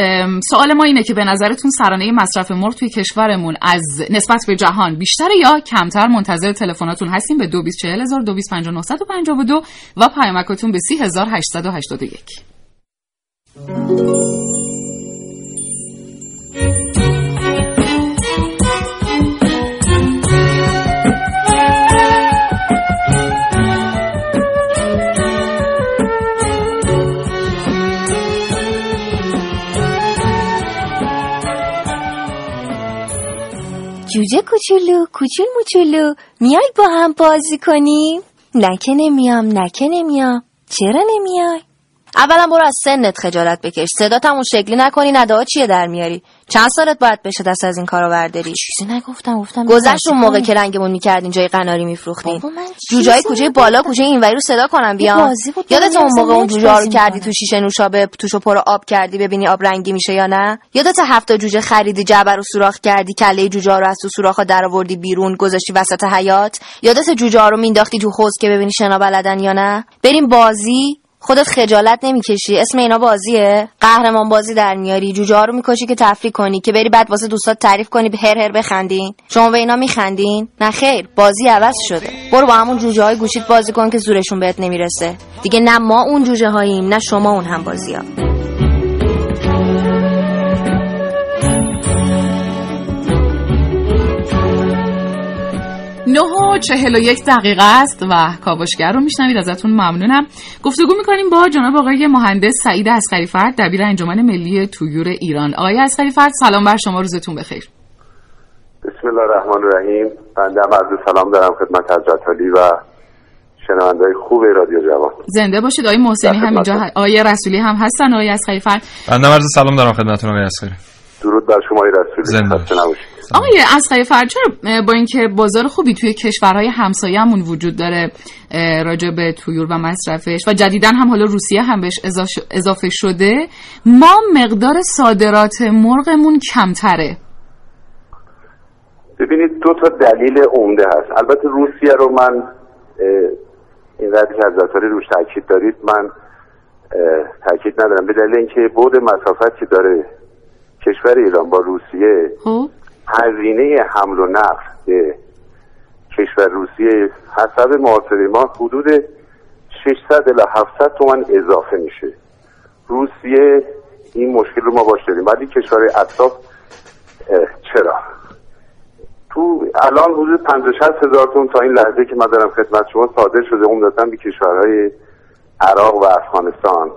سوال ما اینه که به نظرتون سرانه مصرف مرغ توی کشورمون از نسبت به جهان بیشتره یا کمتر منتظر تلفناتون هستیم به 224000 225952 و پیامکاتون به 30881 جوجه کوچولو کوچول موچولو. میای با هم بازی کنیم. نکه نمیام نکه نمیام. چرا نمیای؟ اولا برو از سنت خجالت بکش. صدات هم اون شکلی نکنی نداها چیه در میاری؟ چند سالت باید بشه دست از این کارو برداری چیزی نگفتم گفتم گذشت اون موقع که رنگمون می‌کردین جای قناری میفروختین. جوجای کوچه بالا کوچه اینوری رو صدا کنم بود، یادت اون موقع اون جوجه رو کردی. تو شیشه نوشابه توشو پر آب کردی ببینی آب رنگی میشه یا نه؟ یادت هفت تا جوجه خریدی جعبه رو سوراخ کردی کله جوجه رو از تو سوراخ در آوردی بیرون گذاشتی وسط حیات یادت جوجه رو مینداختی تو حوض که ببینی شنا بلدن یا نه؟ بریم بازی. خودت خجالت نمی‌کشی. اسم اینا بازیه؟ قهرمان بازی در میاری. جوجه رو می‌کشی که تفریح کنی که بری بعد واسه دوستات تعریف کنی به هر هر بخندین. شما به اینا میخندین؟ نه خیر بازی عوض شده. برو با همون جوجه های گوشیت بازی کن که زورشون بهت نمی‌رسه. دیگه نه ما اون جوجه هاییم نه شما اون هم بازی ها نه و چهل و یک دقیقه است و کاوشگر رو میشنوید ازتون ممنونم. گفتگو می‌کنیم با جناب آقای مهندس سعید اسخری فرد دبیر انجمن ملی تویور ایران. آقای اسخری فرد سلام بر شما روزتون بخیر. بسم الله الرحمن الرحیم. بنده هم عرض سلام دارم خدمت حضرت علی و شنوندهای خوب رادیو جوان. زنده باشید آقای محسنی هم اینجا ه- آقای رسولی هم هستن آقای اسخری فرد. بنده عرض سلام دارم خدمتتون آقای اسخری درود بر شما رسولی. زنده خسته نباشید. آقای اسخری فرد چرا با اینکه بازار خوبی توی کشورهای همسایه‌مون وجود داره راجع به تویور و مصرفش و جدیدا هم حالا روسیه هم بهش اضاف- اضافه شده ما مقدار صادرات مرغمون کمتره. ببینید دو تا دلیل عمده هست. البته روسیه رو من این که علی روش تاکید دارید من تاکید ندارم. به دلیل اینکه بود مسافت که داره کشور ایران با روسیه خب. هزینه حمل و نقل به کشور روسیه حسب محاسبه ما حدود 600 الی 700 تومن اضافه میشه. روسیه این مشکل رو ما باش داریم. ولی کشور اطراف چرا؟ تو الان حدود 50 60 هزار تون تا این لحظه که من دارم خدمت شما صادر شده عمدتا به کشورهای عراق و افغانستان.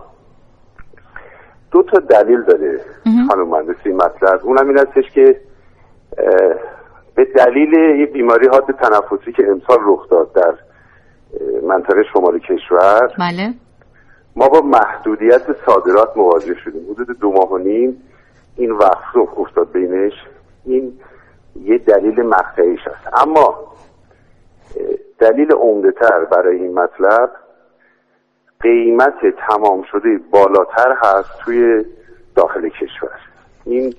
دو تا دلیل داره خانم مهندسی مطلب. اونم این هستش که به دلیل یه بیماری حاد تنفسی که امسال رخ داد در منطقه شمال کشور بله. ما با محدودیت صادرات مواجه شدیم. حدود دو ماه و نیم این وقف افتاد بینش. این یه دلیل مقطعیش هست اما دلیل عمدهتر برای این مطلب قیمت تمام شده بالاتر هست توی داخل کشور. این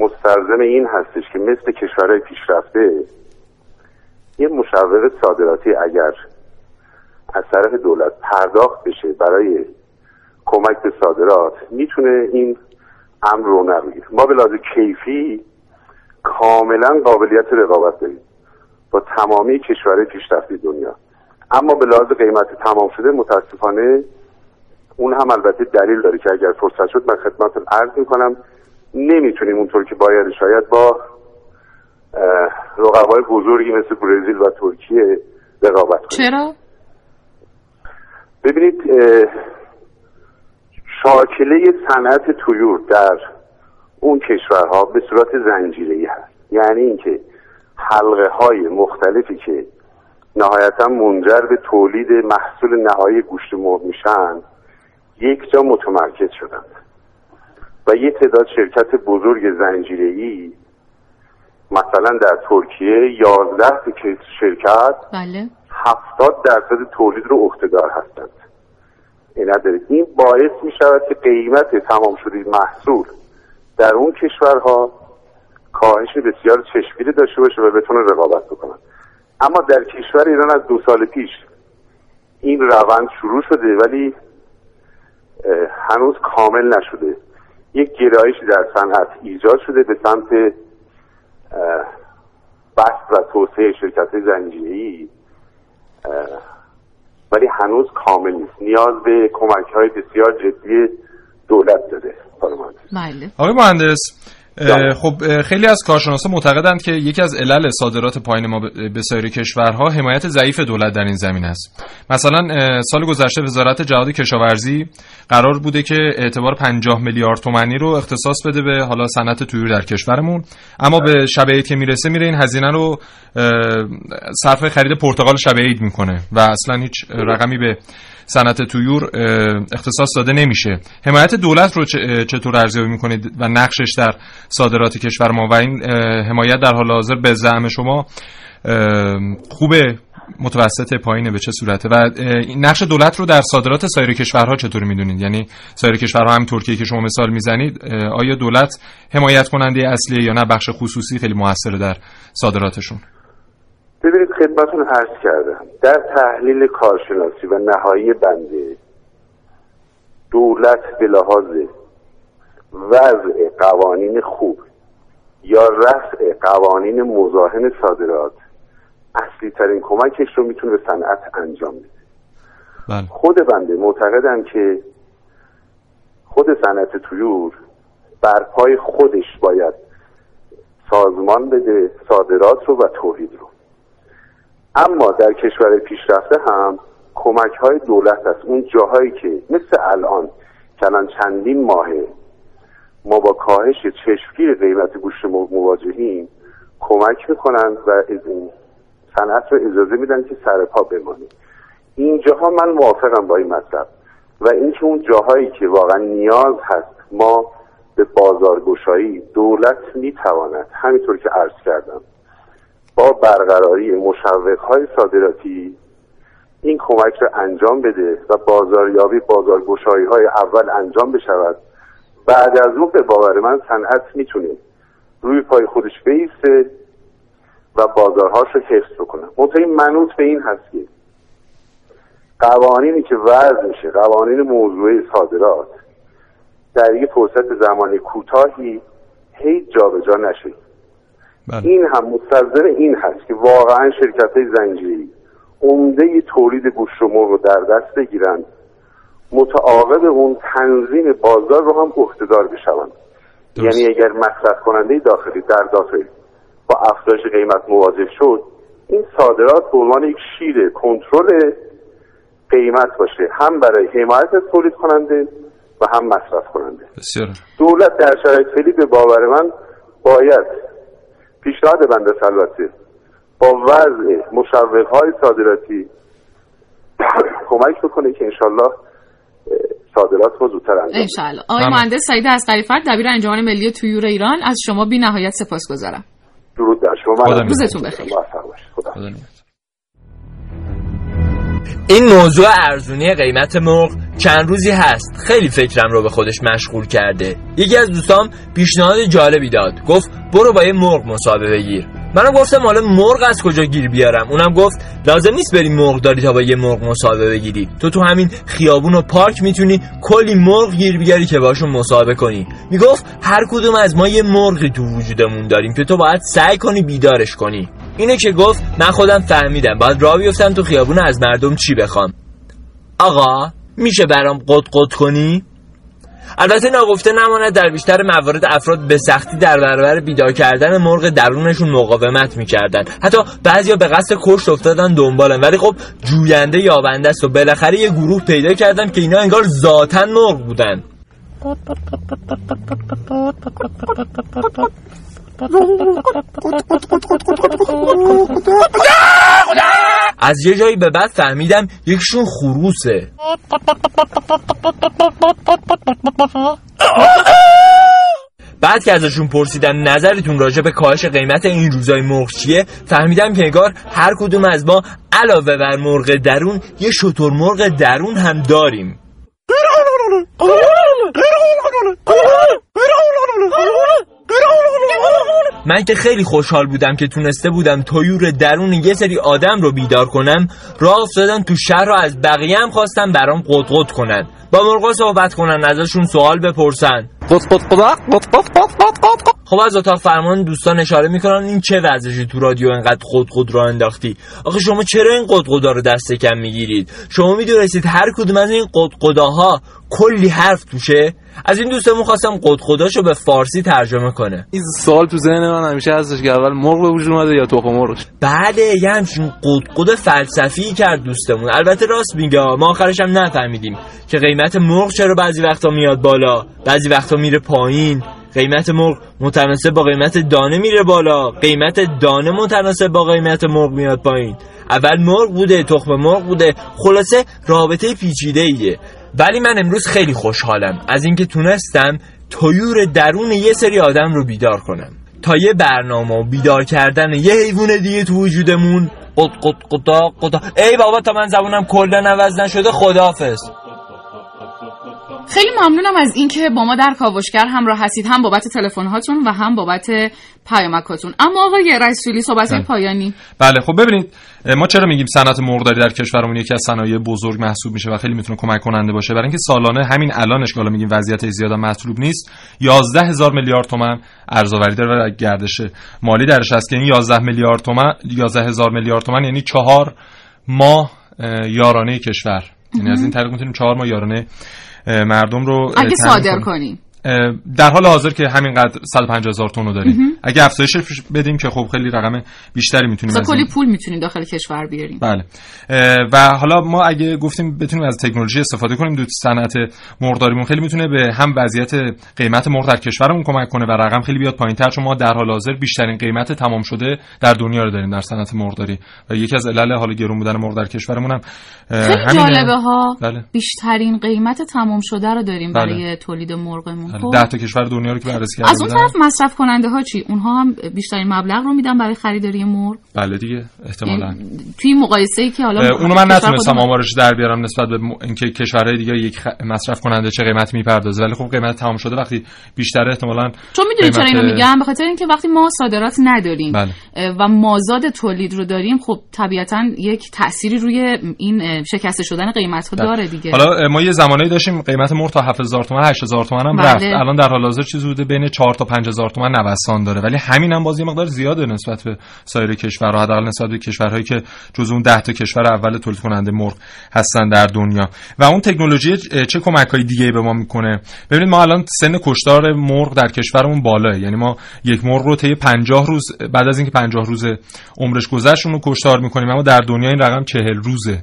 مستلزم این هستش که مثل کشورهای پیشرفته یه مشوق صادراتی اگر از طرف دولت پرداخت بشه برای کمک به صادرات می‌تونه این امر رو بگیره ما به لحاظ کیفی کاملا قابلیت رقابت داریم با تمامی کشورهای پیشرفته دنیا. اما به لحاظ قیمت تمام شده متاسفانه اون هم البته دلیل داره که اگر فرصت شد من خدمتتون عرض می‌کنم نمی‌تونیم اونطور که باید. شاید با رقبای بزرگی مثل برزیل و ترکیه رقابت کنیم. چرا؟ ببینید شاکله صنعت تویور در اون کشورها به صورت زنجیره‌ای هست. یعنی اینکه حلقه های مختلفی که نهایتا منجر به تولید محصول نهایی گوشت مرغ میشن یک جا متمرکز شدند و یه تعداد شرکت بزرگ زنجیره‌ای مثلا در ترکیه 11 تا شرکت بله. 70 درصد تولید رو عهدهدار هستند. دارید این باعث می شود که قیمت تمام شده محصول در اون کشورها کاهش بسیار چشمگیری داشته باشه و بتونه رقابت بکنن اما در کشور ایران از دو سال پیش این روند شروع شده ولی هنوز کامل نشده. یک گرایشی در صنعت ایجاد شده به سمت بست و توسعه شرکت زنجیری. ولی هنوز کامل نیست. نیاز به کمک های بسیار جدی دولت داره. بله. آقای مهندس خب خیلی از کارشناسا معتقدند که یکی از علل صادرات پایین ما به- سایر کشورها حمایت ضعیف دولت در این زمین است. مثلا سال گذشته وزارت جهاد کشاورزی قرار بوده که اعتبار 50 میلیارد تومانی رو اختصاص بده به حالا صنعت طیور در کشورمون. اما به شب عید که می‌رسه میره این هزینه رو صرف خرید پرتقال شب عید می‌کنه و اصلا هیچ رقمی به صنعت تویور اختصاص داده نمیشه. حمایت دولت رو چطور ارزیابی می‌کنید و نقشش در صادرات کشور ما؟ و این حمایت در حال حاضر به زعم شما خوبه متوسط پایینه به چه صورته؟ و نقش دولت رو در صادرات سایر کشورها چطور می‌دونید؟ یعنی سایر کشورها هم ترکیه که شما مثال می‌زنید آیا دولت حمایت کننده اصلیه یا نه؟ بخش خصوصی خیلی موثره در صادراتشون. ببینید خدمتون عرض کردم. در تحلیل کارشناسی و نهایی بنده دولت به لحاظ وضع قوانین خوب یا رفع قوانین مزاحم صادرات اصلی ترین کمکش رو می‌تونه به صنعت انجام بده. بله. خود بنده معتقدم که خود صنعت طیور بر پای خودش باید سازمان بده صادرات رو و تولید رو. اما در کشور پیشرفته هم کمک های دولت است. اون جاهایی که مثل الان که الان چندین ماهه. ما با کاهش چشمگیر قیمت گوشت مو- مواجهیم کمک می‌کنند و از این صنعت رو اجازه میدن که سر پا بمانه. اینجاها من موافقم با این مطلب. و اینکه اون جاهایی که واقعا نیاز هست ما به بازارگشایی دولت می‌تواند همینطور که عرض کردم با برقراری مشوقهای صادراتی این کمک را انجام بده و بازاریابی بازارگشایی های اول انجام بشود. بعد از اون به باور من صنعت می‌تونه روی پای خودش بیسته و بازارهاش رو حفظ بکنه. منتها این منوط به این هست که قوانینی که وضع میشه قوانین موضوعی صادرات در یک فرصت زمانی کوتاهی هیچ جابجا نشه این هم مستلزم این هست که واقعا شرکت های زنجیری عمده تولید گوشت و مرغ رو در دست بگیرند متعاقب اون تنظیم بازار رو هم عهدهدار بشوند. یعنی اگر مصرف کننده داخلی در داخل با افزایش قیمت مواجه شد این صادرات به عنوان یک شیر کنترل قیمت باشه. هم برای حمایت از تولید کننده و هم مصرف کننده. بسیار. دولت در شرایط فعلی به باور من باید پیشنهاد بنده البته با وضع مشوقهای صادراتی کمک بکنه که انشالله صادرات رو زودتر انجام بشه. انشاءالله آقای. مهندس سعید اسقریفر دبیر انجمن ملی تویور ایران از شما بی نهایت سپاسگزارم درود بر شما خدا روزتون بخیر. موفق باشید. خدا. این موضوع ارزونی قیمت مرغ چند روزی هست. خیلی فکرم رو به خودش مشغول کرده. یکی از دوستام پیشنهاد جالبی داد. گفت برو با یه مرغ مسابقه بگیر. منم گفتم حالا مرغ از کجا گیر بیارم؟ اونم گفت لازم نیست بری مرغ داری تا با یه مرغ مسابقه بگیری. تو تو همین خیابون و پارک می‌تونی کلی مرغ گیر بیاری که باشون مسابقه کنی. می‌گفت هر کدوم از ما یه مرغی تو وجودمون داریم که تو باید سعی کنی بیدارش کنی. اینو که گفت من خودم فهمیدم. باید راه بیفتم تو خیابون از مردم چی بخوام. آقا میشه برام قد قد کنی؟ البته ناگفته نماند در بیشتر موارد افراد به سختی در برابر بیدار کردن مرغ درونشون مقاومت می‌کردن حتی بعضیا به قصد کشت افتادن دنبالن ولی خب جوینده یابنده است و بالاخره یه گروه پیدا کردم که اینا انگار ذاتا مرغ بودن از یه جایی به بعد فهمیدم یکشون خروسه. بعد که ازشون پرسیدم نظرتون راجع به کاهش قیمت این روزای مرغ چیه فهمیدم که انگار هر کدوم از ما علاوه بر مرغ درون یه شتر مرغ درون هم داریم. من که خیلی خوشحال بودم که تونسته بودم تویور درون یه سری آدم رو بیدار کنم راه افتادم تو شهر رو از بقیه هم خواستم برام قدقد کنن. با مرغا صحبت کنن ازشون سوال بپرسن. خب از اتاق فرمان دوستان اشاره می‌کنن این چه وضعشی تو رادیو انقدر قدقد را انداختی؟ آخه شما چرا این قدقدا رو دست کم می‌گیرید؟ شما می‌دونستید هر کدوم از این قدقداها کلی حرف توشه؟ از این دوستمون خواستم قدقداشو به فارسی ترجمه کنه. این سوال تو ذهن من همیشه هستش که اول مرغ به وجود اومده یا تخم مرغ بله یه همچین قدقد فلسفی کرد دوستمون. البته راست میگه ما آخرش هم نفهمیدیم که قیمت مرغ چرا بعضی وقتا میاد بالا بعضی وقتا میره پایین. قیمت مرغ متناسب با قیمت دانه میره بالا. قیمت دانه متناسب با قیمت مرغ میاد پایین. اول مرغ بوده تخم مرغ بوده. خلاصه رابطه پیچیده ایه ولی من امروز خیلی خوشحالم. از اینکه تونستم تویور درون یه سری آدم رو بیدار کنم. تا یه برنامه و بیدار کردن یه حیوان دیگه تو وجودمون. قد قد قدا قدا. ای بابا تا من زبونم کلا عوض نشده خداحافظ. خیلی ممنونم از اینکه با ما در کاوشگر همراه هستید. هم بابت تلفن هاتون و هم بابت پیامکاتون. اما آقای رسولی صحبت بله. پایانی. بله. خب ببینید ما چرا میگیم صنعت مرغداری در کشورمون یکی از صنایع بزرگ محسوب میشه و خیلی می‌تونه کمک کننده باشه؟ برای اینکه سالانه همین الانش که حالا میگیم وضعیت زیاد مطلوب نیست 11 هزار میلیارد تومان ارزآوری داره و گردش مالی درش هست. که این 11 میلیارد تومان 11 هزار میلیارد تومان یعنی چهار ماه اه، یارانه کشور. یعنی از این طریق می‌تونیم چهار ماه یارانه مردم رو اگه صادر کنیم. در حال حاضر که همینقدر 150 هزار تن رو داریم. اگه افزایش بدیم که خب خیلی رقم بیشتری می‌تونیم از کلی پول می‌تونیم داخل کشور بیاریم. بله. و حالا ما اگه گفتیم بتونیم از تکنولوژی استفاده کنیم دو صنعت مرغداریمون خیلی می‌تونه به هم وضعیت قیمت مرغ در کشورمون کمک کنه و رقم خیلی بیاد پایینتر چون ما در حال حاضر بیشترین قیمت تمام شده در دنیا رو داریم در صنعت مرغداری و یکی از علل حالا گرون بودن مرغ در کشورمون هم خیلی همینه. جالبه ها. بله. بیشترین قیمت تمام شده رو داریم بله. برای تولید مرغمون. ده تا کشور دنیا رو که بررسی کرده از اون. طرف مصرف کننده ها چی؟ اونها هم بیشترین مبلغ رو میدن برای خریداری مرغ؟ بله دیگه احتمالاً. توی مقایسه ای که حالا اونو من نتونستم آمارش در بیارم نسبت به اینکه کشورهای دیگه یک مصرف کننده چه قیمت می‌پردازه. ولی خب قیمت تمام شده. وقتی بیشتره احتمالاً چون می‌دونی چرا قیمت- اینو میگم؟ به خاطر اینکه وقتی ما صادرات نداریم بله. و مازاد تولید رو داریم خب طبیعتا یک تأثیری روی این شکسته شدن قیمت ها داره دیگه. حالا ما یه زمانی داشتیم قیمت مرغ تا 7000 تومان 8000 تومان هم بله. رفت الان در حال حاضر چیزی بوده بین 4 تا 5000 تومان نوسان داره. ولی همین هم باز یه مقدار زیاده نسبت به سایر کشورها حداقل نسبت به کشورهایی که جزو اون 10 تا کشور اول تولید کننده مرغ هستن در دنیا. و اون تکنولوژی چه کمک‌های دیگه به ما می‌کنه؟ ببینید ما الان سن کشتار مرغ در کشورمون بالاه یعنی ما یک مرغ رو طی 50 روز بعد از اینکه 50 روز عمرش گذشت اون رو کشتار می‌کنیم. اما در دنیا این رقم 40 روزه.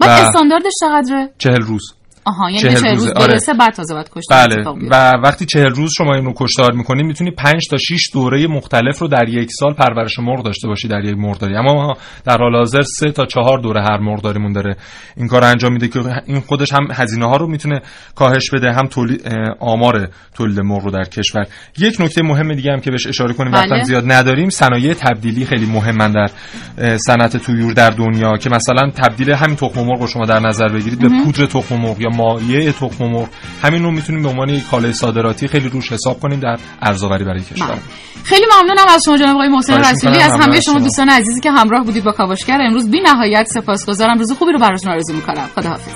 بعد و استانداردش چقدره؟ 40 روز. آها یعنی چهل روز آره. برسه بعد تازه باید کشته بله. و وقتی چهل روز شما اینو کشتار می‌کنی می‌تونی 5 تا 6 دوره مختلف رو در یک سال پرورش مرغ داشته باشی در یک مرغداری اما ما در حال حاضر سه تا چهار دوره هر مرغداریمون داره این کار انجام میده که این خودش هم هزینه ها رو می‌تونه کاهش بده هم تولید آمار تولید مرغ رو در کشور یک نکته مهم دیگه هم که بهش اشاره کنیم بله. وقتم زیاد نداریم صنایع تبدیلی خیلی مهمن در صنعت تویور در دنیا که مثلا تبدیل همین تخم مرغ رو شما در نظر بگیرید به. پودر تخم مرغ یا مایع تخم مرغ همین رو می‌تونیم به عنوان یک کالای صادراتی خیلی روش حساب کنیم در ارزآوری برای کشور بله. خیلی ممنونم از شما جناب آقای محسن رسولی. از همه شما. دوستان عزیزی که همراه بودید با کاوشگر امروز بی نهایت سپاسگزارم روز خوبی رو براتون آرزو می‌کنم خداحافظ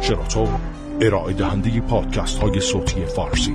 شراطو ارائه دهنده پادکست های صوتی فارسی